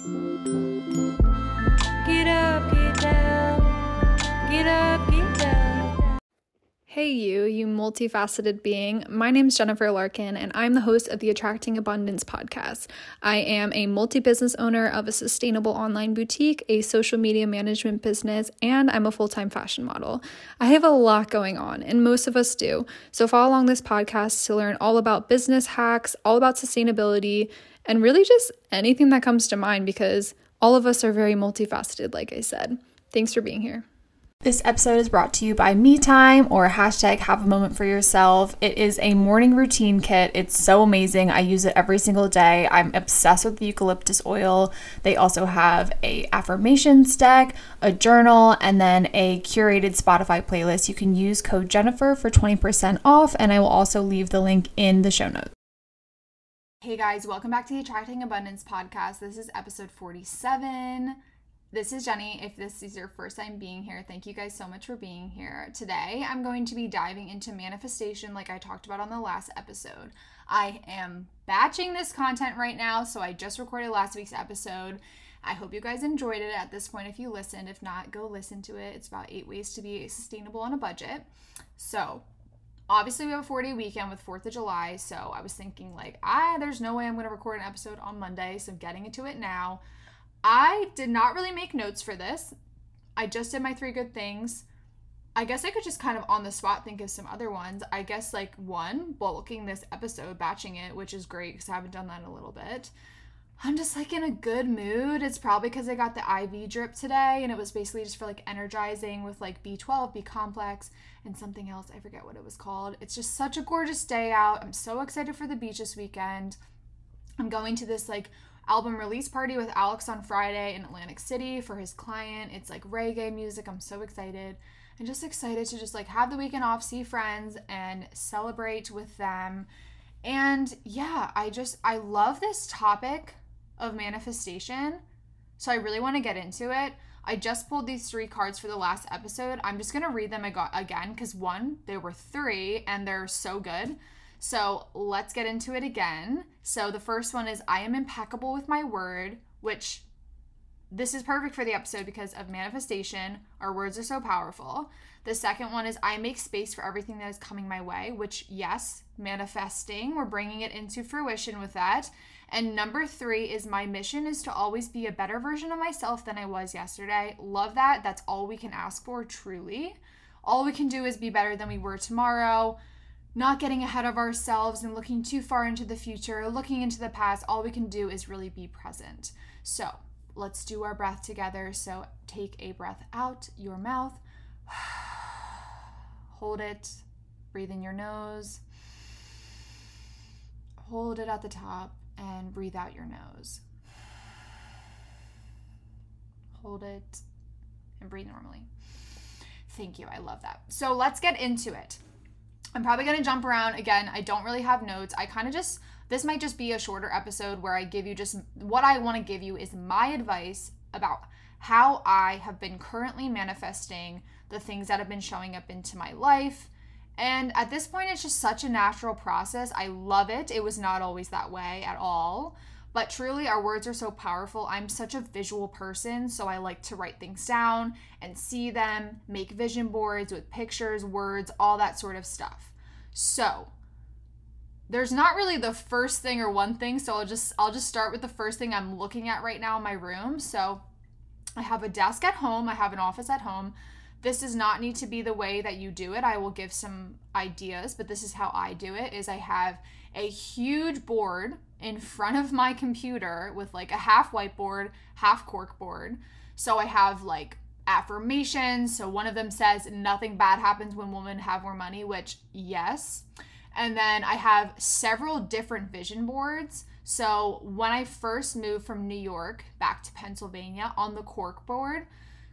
Get up, get down. Get up, get down. Hey, you, you multifaceted being. My name's Jennifer Larkin, and I'm the host of the Attracting Abundance podcast. I am a multi business owner of a sustainable online boutique, a social media management business, and I'm a full time fashion model. I have a lot going on, and most of us do. So, follow along this podcast to learn all about business hacks, all about sustainability, and really just anything that comes to mind because all of us are very multifaceted, like I said. Thanks for being here. This episode is brought to you by Me Time or hashtag Have a Moment for Yourself. It is a morning routine kit. It's so amazing. I use it every single day. I'm obsessed with the eucalyptus oil. They also have a affirmations deck, a journal, and then a curated Spotify playlist. You can use code Jennifer for 20% off, and I will also leave the link in the show notes. Hey guys, welcome back to the Attracting Abundance podcast. This is episode 47. This is Jenny. If this is your first time being here, thank you guys so much for being here. Today, I'm going to be diving into manifestation like I talked about on the last episode. I am batching this content right now, so I just recorded last week's episode. I hope you guys enjoyed it at this point if you listened. If not, go listen to it. It's about eight ways to be sustainable on a budget. So, obviously we have a four day weekend with fourth of july so i was thinking like ah there's no way i'm going to record an episode on monday so i'm getting into it now I did not really make notes for this. I just did my three good things. I guess I could just kind of on the spot think of some other ones. I guess like one, bulking this episode, batching it, which is great because I haven't done that in a little bit. I'm just like in a good mood. It's probably because I got the IV drip today and it was basically just for like energizing with like B12, B complex, and something else. I forget what it was called. It's just such a gorgeous day out. I'm so excited for the beach this weekend. I'm going to this like album release party with Alex on Friday in Atlantic City for his client. It's like reggae music. I'm so excited. I'm just excited to just like have the weekend off, see friends, and celebrate with them. And yeah, I just, I love this topic of manifestation. So I really want to get into it. I just pulled these three cards for the last episode. I'm just going to read them again because one, there were three and they're so good. So let's get into it again. So the first one is I am impeccable with my word, which this is perfect for the episode because of manifestation. Our words are so powerful. The second one is I make space for everything that is coming my way, which, yes, manifesting, we're bringing it into fruition with that. And number three is my mission is to always be a better version of myself than I was yesterday. Love that. That's all we can ask for, truly. All we can do is be better than we were tomorrow not getting ahead of ourselves and looking too far into the future, looking into the past. All we can do is really be present. So let's do our breath together. So take a breath out your mouth, hold it, breathe in your nose, hold it at the top, and breathe out your nose. Hold it and breathe normally. Thank you. I love that. So let's get into it. I'm probably going to jump around again. I don't really have notes. I kind of just this might just be a shorter episode where I give you just what I want to give you is my advice about how I have been currently manifesting the things that have been showing up into my life. And at this point, it's just such a natural process. I love it. It was not always that way at all. But truly, our words are so powerful. I'm such a visual person, so I like to write things down and see them, make vision boards with pictures, words, all that sort of stuff. So, there's not really the first thing or one thing, so I'll just I'll just start with the first thing I'm looking at right now in my room. So, I have a desk at home, I have an office at home. This does not need to be the way that you do it. I will give some ideas, but this is how I do it is I have a huge board in front of my computer with like a half whiteboard, half cork board. So I have like affirmations. So one of them says, Nothing bad happens when women have more money, which, yes. And then I have several different vision boards. So when I first moved from New York back to Pennsylvania on the cork board,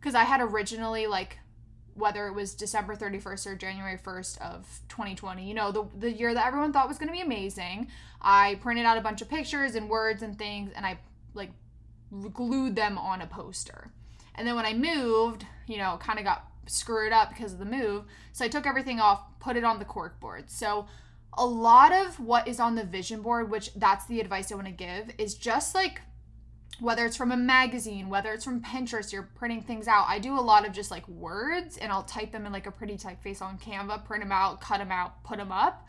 because I had originally like whether it was December 31st or January 1st of 2020, you know, the, the year that everyone thought was going to be amazing. I printed out a bunch of pictures and words and things and I like glued them on a poster. And then when I moved, you know, kind of got screwed up because of the move. So I took everything off, put it on the cork board. So a lot of what is on the vision board, which that's the advice I want to give, is just like whether it's from a magazine, whether it's from Pinterest, you're printing things out. I do a lot of just like words and I'll type them in like a pretty typeface on Canva, print them out, cut them out, put them up.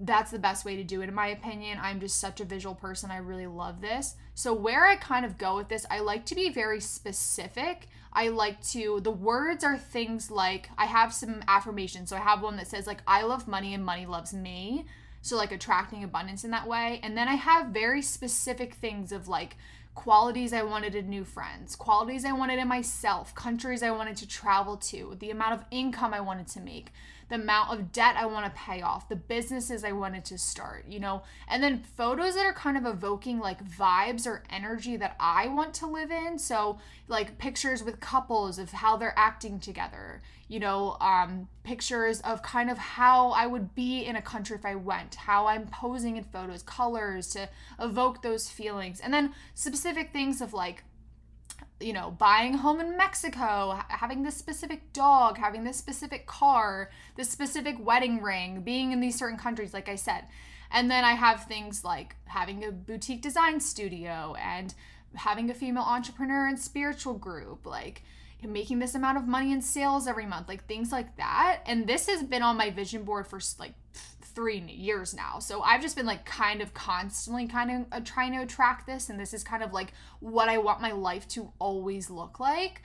That's the best way to do it, in my opinion. I'm just such a visual person. I really love this. So, where I kind of go with this, I like to be very specific. I like to, the words are things like, I have some affirmations. So, I have one that says, like, I love money and money loves me. So, like, attracting abundance in that way. And then I have very specific things of like, qualities I wanted in new friends, qualities I wanted in myself, countries I wanted to travel to, the amount of income I wanted to make, the amount of debt I want to pay off, the businesses I wanted to start, you know, and then photos that are kind of evoking like vibes or energy that I want to live in. So, like pictures with couples of how they're acting together, you know, um, pictures of kind of how I would be in a country if I went, how I'm posing in photos, colors to evoke those feelings, and then specific things of like, you know, buying a home in Mexico, having this specific dog, having this specific car, this specific wedding ring, being in these certain countries, like I said. And then I have things like having a boutique design studio and having a female entrepreneur and spiritual group, like making this amount of money in sales every month, like things like that. And this has been on my vision board for like three years now. So I've just been like kind of constantly kind of uh, trying to attract this. And this is kind of like what I want my life to always look like.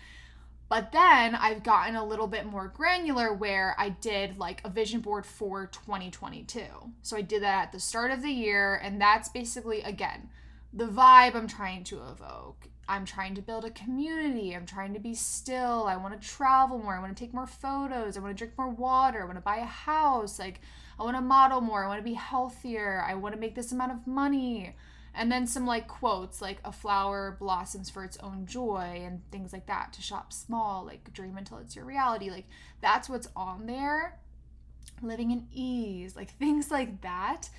But then I've gotten a little bit more granular where I did like a vision board for 2022. So I did that at the start of the year. And that's basically, again, the vibe I'm trying to evoke. I'm trying to build a community. I'm trying to be still. I want to travel more. I want to take more photos. I want to drink more water. I want to buy a house. Like, I want to model more. I want to be healthier. I want to make this amount of money. And then some like quotes like a flower blossoms for its own joy and things like that. To shop small, like dream until it's your reality. Like, that's what's on there. Living in ease, like things like that.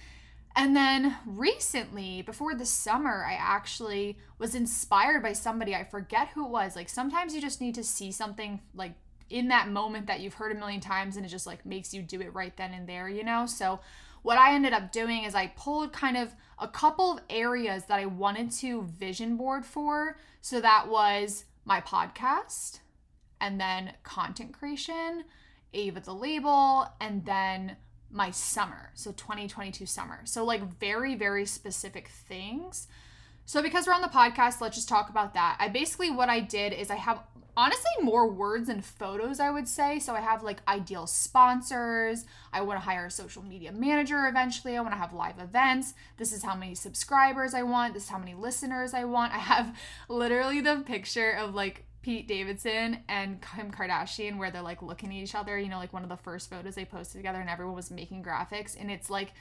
And then recently, before the summer, I actually was inspired by somebody. I forget who it was. Like sometimes you just need to see something like in that moment that you've heard a million times and it just like makes you do it right then and there, you know? So what I ended up doing is I pulled kind of a couple of areas that I wanted to vision board for. So that was my podcast and then content creation, Ava the label, and then my summer. So 2022 summer. So like very, very specific things. So because we're on the podcast, let's just talk about that. I basically what I did is I have honestly more words and photos, I would say. So I have like ideal sponsors. I want to hire a social media manager eventually. I want to have live events. This is how many subscribers I want. This is how many listeners I want. I have literally the picture of like Pete Davidson and Kim Kardashian where they're like looking at each other, you know, like one of the first photos they posted together and everyone was making graphics and it's like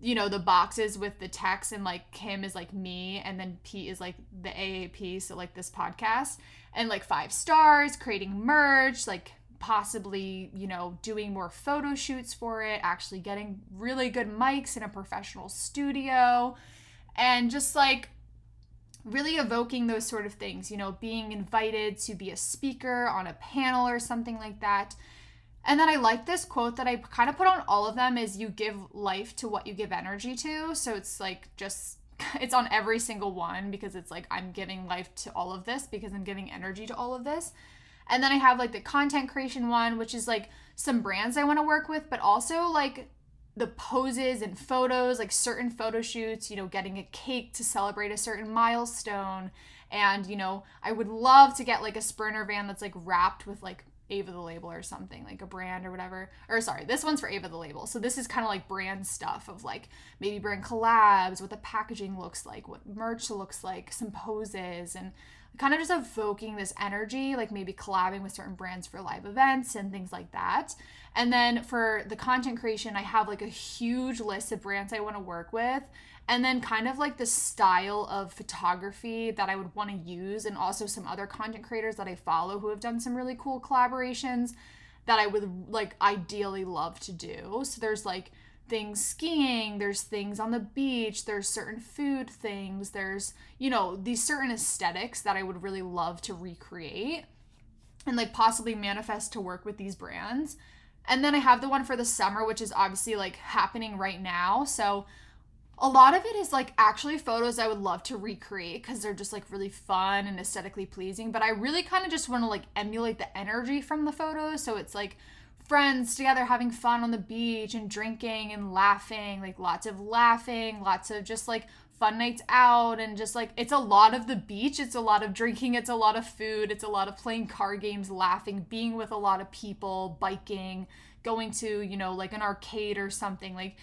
you know the boxes with the text and like Kim is like me and then Pete is like the AAP so like this podcast and like five stars creating merch like possibly you know doing more photo shoots for it actually getting really good mics in a professional studio and just like really evoking those sort of things, you know, being invited to be a speaker on a panel or something like that. And then I like this quote that I kind of put on all of them is you give life to what you give energy to. So it's like just it's on every single one because it's like I'm giving life to all of this because I'm giving energy to all of this. And then I have like the content creation one, which is like some brands I want to work with, but also like the poses and photos, like certain photo shoots, you know, getting a cake to celebrate a certain milestone. And, you know, I would love to get like a sprinter van that's like wrapped with like Ava the label or something, like a brand or whatever. Or sorry, this one's for Ava the label. So this is kind of like brand stuff of like maybe brand collabs, what the packaging looks like, what merch looks like, some poses, and kind of just evoking this energy, like maybe collabing with certain brands for live events and things like that. And then for the content creation, I have like a huge list of brands I want to work with. And then kind of like the style of photography that I would want to use, and also some other content creators that I follow who have done some really cool collaborations that I would like ideally love to do. So there's like things skiing, there's things on the beach, there's certain food things, there's, you know, these certain aesthetics that I would really love to recreate and like possibly manifest to work with these brands. And then I have the one for the summer, which is obviously like happening right now. So A lot of it is like actually photos I would love to recreate because they're just like really fun and aesthetically pleasing. But I really kind of just want to like emulate the energy from the photos. So it's like friends together having fun on the beach and drinking and laughing, like lots of laughing, lots of just like fun nights out and just like it's a lot of the beach, it's a lot of drinking, it's a lot of food, it's a lot of playing card games, laughing, being with a lot of people, biking, going to, you know, like an arcade or something like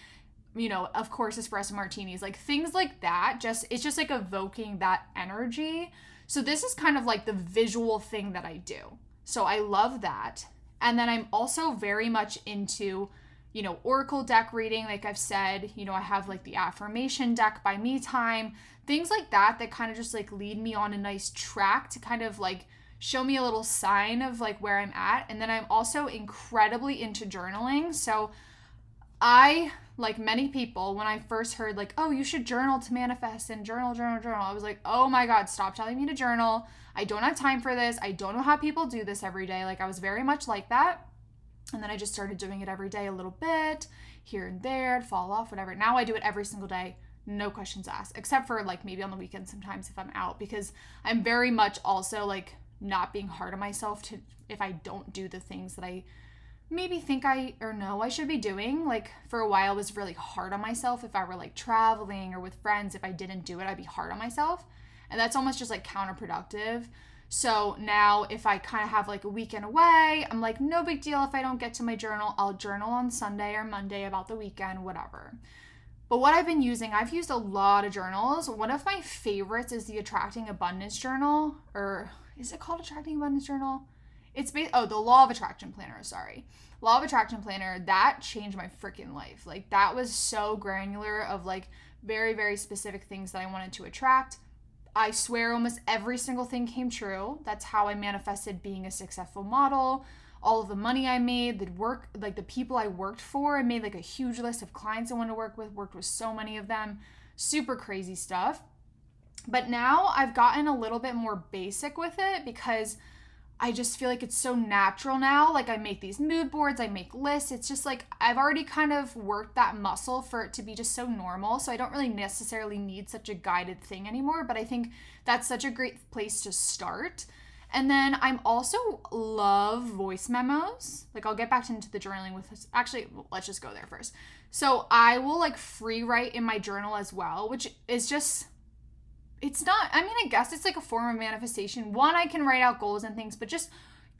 you know, of course espresso martinis, like things like that. Just it's just like evoking that energy. So this is kind of like the visual thing that I do. So I love that. And then I'm also very much into, you know, Oracle deck reading. Like I've said, you know, I have like the affirmation deck by me time, things like that that kind of just like lead me on a nice track to kind of like show me a little sign of like where I'm at. And then I'm also incredibly into journaling. So I, like many people, when I first heard like, oh, you should journal to manifest and journal, journal, journal, I was like, oh my God, stop telling me to journal. I don't have time for this. I don't know how people do this every day. Like I was very much like that. And then I just started doing it every day a little bit, here and there, fall off, whatever. Now I do it every single day, no questions asked, except for like maybe on the weekend sometimes if I'm out, because I'm very much also like not being hard on myself to if I don't do the things that I maybe think I or know I should be doing. Like for a while I was really hard on myself if I were like traveling or with friends if I didn't do it I'd be hard on myself. And that's almost just like counterproductive. So now if I kind of have like a weekend away, I'm like no big deal if I don't get to my journal. I'll journal on Sunday or Monday about the weekend, whatever. But what I've been using, I've used a lot of journals. One of my favorites is the Attracting Abundance Journal or is it called Attracting Abundance Journal? It's based, oh, the Law of Attraction Planner, sorry. Law of Attraction Planner, that changed my freaking life. Like, that was so granular of like very, very specific things that I wanted to attract. I swear almost every single thing came true. That's how I manifested being a successful model. All of the money I made, the work, like the people I worked for, I made like a huge list of clients I wanted to work with, worked with so many of them. Super crazy stuff. But now I've gotten a little bit more basic with it because I just feel like it's so natural now. Like I make these mood boards, I make lists. It's just like I've already kind of worked that muscle for it to be just so normal. So I don't really necessarily need such a guided thing anymore, but I think that's such a great place to start. And then I'm also love voice memos. Like I'll get back into the journaling with this. Actually, let's just go there first. So I will like free write in my journal as well, which is just it's not i mean i guess it's like a form of manifestation. One i can write out goals and things but just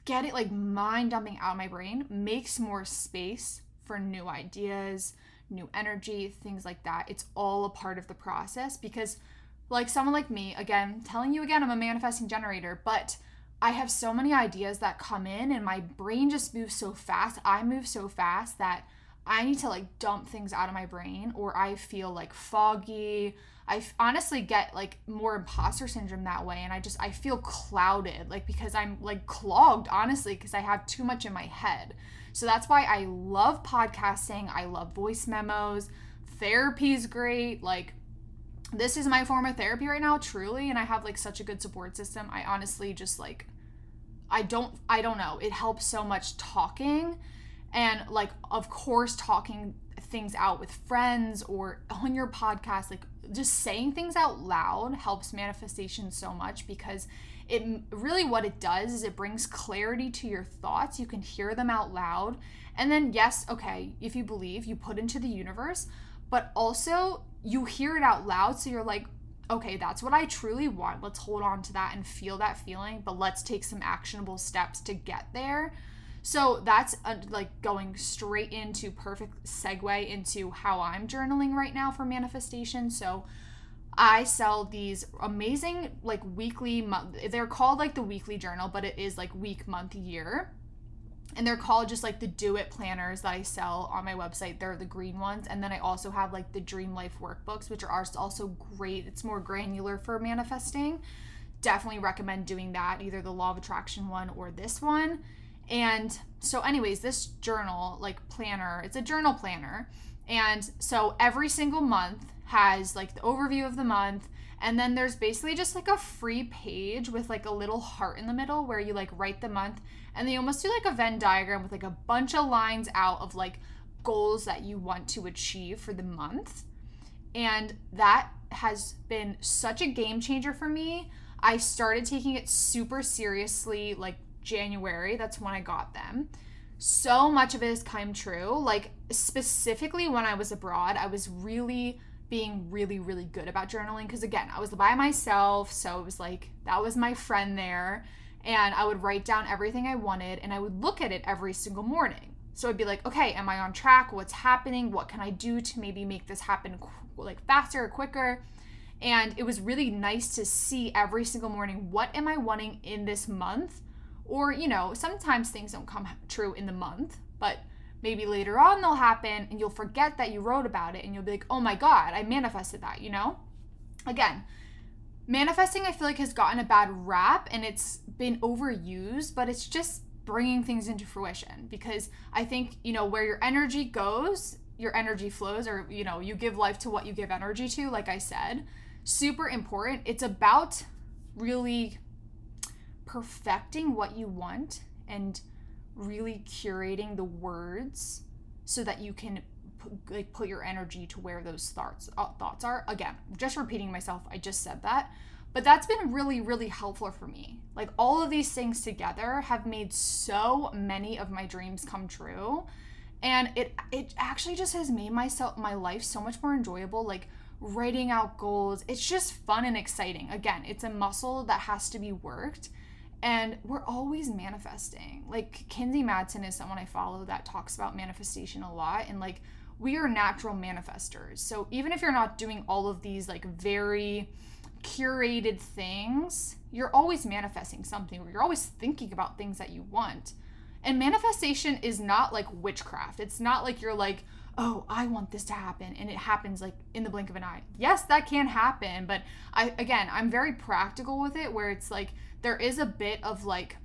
get it like mind dumping out of my brain makes more space for new ideas new energy things like that. It's all a part of the process because like someone like me again telling you again i'm a manifesting generator but i have so many ideas that come in and my brain just moves so fast. I move so fast that i need to like dump things out of my brain or i feel like foggy I honestly get like more imposter syndrome that way and I just I feel clouded like because I'm like clogged honestly because I have too much in my head. So that's why I love podcasting, I love voice memos. Therapy is great. Like this is my form of therapy right now truly and I have like such a good support system. I honestly just like I don't I don't know. It helps so much talking and like of course talking things out with friends or on your podcast like just saying things out loud helps manifestation so much because it really what it does is it brings clarity to your thoughts. You can hear them out loud. And then yes okay if you believe you put into the universe but also you hear it out loud. So you're like okay that's what i truly want. Let's hold on to that and feel that feeling but let's take some actionable steps to get there so that's uh, like going straight into perfect segue into how I'm journaling right now for manifestation. So I sell these amazing like weekly month they're called like the weekly journal, but it is like week, month, year. And they're called just like the do it planners that I sell on my website. They're the green ones. And then I also have like the dream life workbooks, which are also great. It's more granular for manifesting. Definitely recommend doing that, either the law of attraction one or this one and so, anyways, this journal, like planner, it's a journal planner. And so every single month has like the overview of the month. And then there's basically just like a free page with like a little heart in the middle where you like write the month. And they almost do like a Venn diagram with like a bunch of lines out of like goals that you want to achieve for the month. And that has been such a game changer for me. I started taking it super seriously like January. That's when I got them. So much of it has come true. Like, specifically when I was abroad, I was really being really, really good about journaling because, again, I was by myself. So it was like that was my friend there. And I would write down everything I wanted and I would look at it every single morning. So I'd be like, okay, am I on track? What's happening? What can I do to maybe make this happen like faster or quicker? And it was really nice to see every single morning what am I wanting in this month? Or, you know, sometimes things don't come true in the month, but maybe later on they'll happen and you'll forget that you wrote about it and you'll be like, oh my God, I manifested that, you know? Again, manifesting I feel like has gotten a bad rap and it's been overused, but it's just bringing things into fruition because I think, you know, where your energy goes, your energy flows or, you know, you give life to what you give energy to, like I said super important. It's about really perfecting what you want and really curating the words so that you can like put your energy to where those thoughts uh, thoughts are. Again, just repeating myself. I just said that. But that's been really really helpful for me. Like all of these things together have made so many of my dreams come true. And it it actually just has made myself my life so much more enjoyable. Like writing out goals. It's just fun and exciting. Again, it's a muscle that has to be worked. And we're always manifesting. Like Kinsey Madsen is someone I follow that talks about manifestation a lot. And like we are natural manifestors. So even if you're not doing all of these like very curated things, you're always manifesting something or you're always thinking about things that you want. And manifestation is not like witchcraft. It's not like you're like, oh, I want this to happen and it happens like in the blink of an eye. Yes, that can happen, but I again, I'm very practical with it where it's like there is a bit of like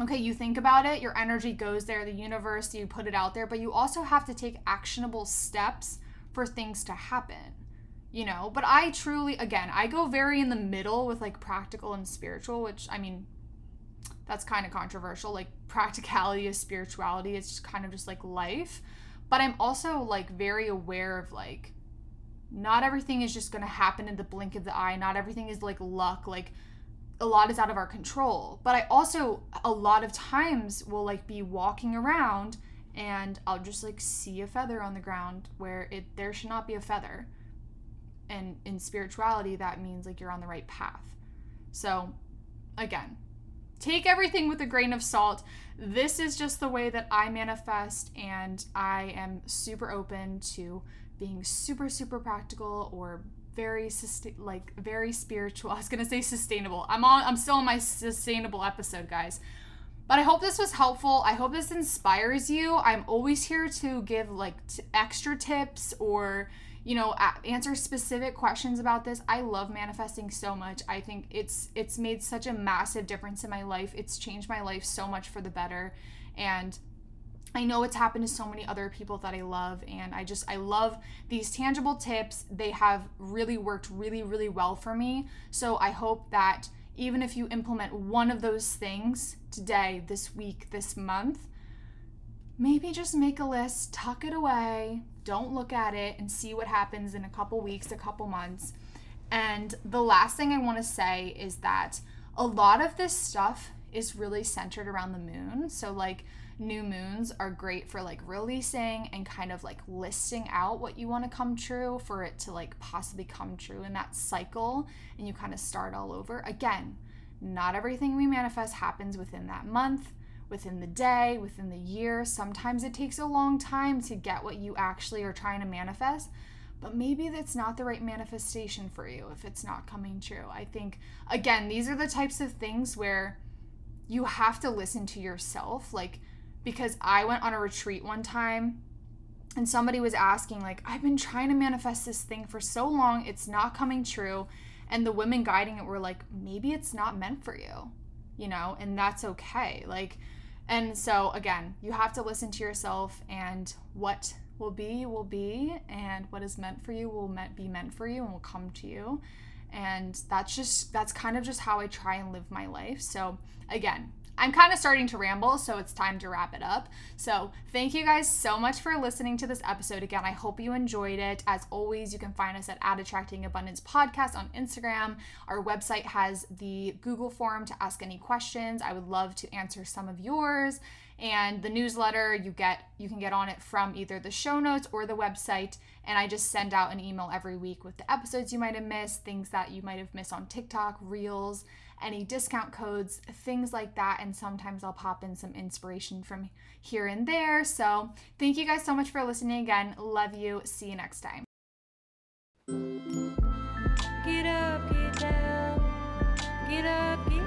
okay, you think about it, your energy goes there, the universe, you put it out there, but you also have to take actionable steps for things to happen. You know, but I truly again, I go very in the middle with like practical and spiritual, which I mean that's kind of controversial. Like practicality is spirituality. It's kind of just like life. But I'm also like very aware of like not everything is just going to happen in the blink of the eye. Not everything is like luck. Like a lot is out of our control. But I also a lot of times will like be walking around and I'll just like see a feather on the ground where it there should not be a feather. And in spirituality that means like you're on the right path. So again, take everything with a grain of salt. This is just the way that I manifest, and I am super open to being super, super practical or very like very spiritual. I was gonna say sustainable. I'm on. I'm still on my sustainable episode, guys. But I hope this was helpful. I hope this inspires you. I'm always here to give like t- extra tips or you know answer specific questions about this i love manifesting so much i think it's it's made such a massive difference in my life it's changed my life so much for the better and I know it's happened to so many other people that I love, and I just, I love these tangible tips. They have really worked really, really well for me. So I hope that even if you implement one of those things today, this week, this month, maybe just make a list, tuck it away, don't look at it, and see what happens in a couple weeks, a couple months. And the last thing I want to say is that a lot of this stuff is really centered around the moon. So, like, new moons are great for like releasing and kind of like listing out what you want to come true for it to like possibly come true in that cycle and you kind of start all over. Again, not everything we manifest happens within that month within the day, within the year. Sometimes it takes a long time to get what you actually are trying to manifest, but maybe that's not the right manifestation for you if it's not coming true. I think, again, these are the types of things where you have to listen to yourself. Like, because I went on a retreat one time and somebody was asking, like, I've been trying to manifest this thing for so long, it's not coming true. And the women guiding it were like, maybe it's not meant for you, you know, and that's okay. Like, and so, again, you have to listen to yourself, and what will be, will be, and what is meant for you will be meant for you and will come to you. And that's just, that's kind of just how I try and live my life. So, again, I'm kind of starting to ramble, so it's time to wrap it up. So, thank you guys so much for listening to this episode. Again, I hope you enjoyed it. As always, you can find us at, at Attracting Abundance Podcast on Instagram. Our website has the Google form to ask any questions. I would love to answer some of yours. And the newsletter you get you can get on it from either the show notes or the website. And I just send out an email every week with the episodes you might have missed, things that you might have missed on TikTok, Reels any discount codes, things like that. And sometimes I'll pop in some inspiration from here and there. So thank you guys so much for listening again. Love you. See you next time. Get up, get down, get up, get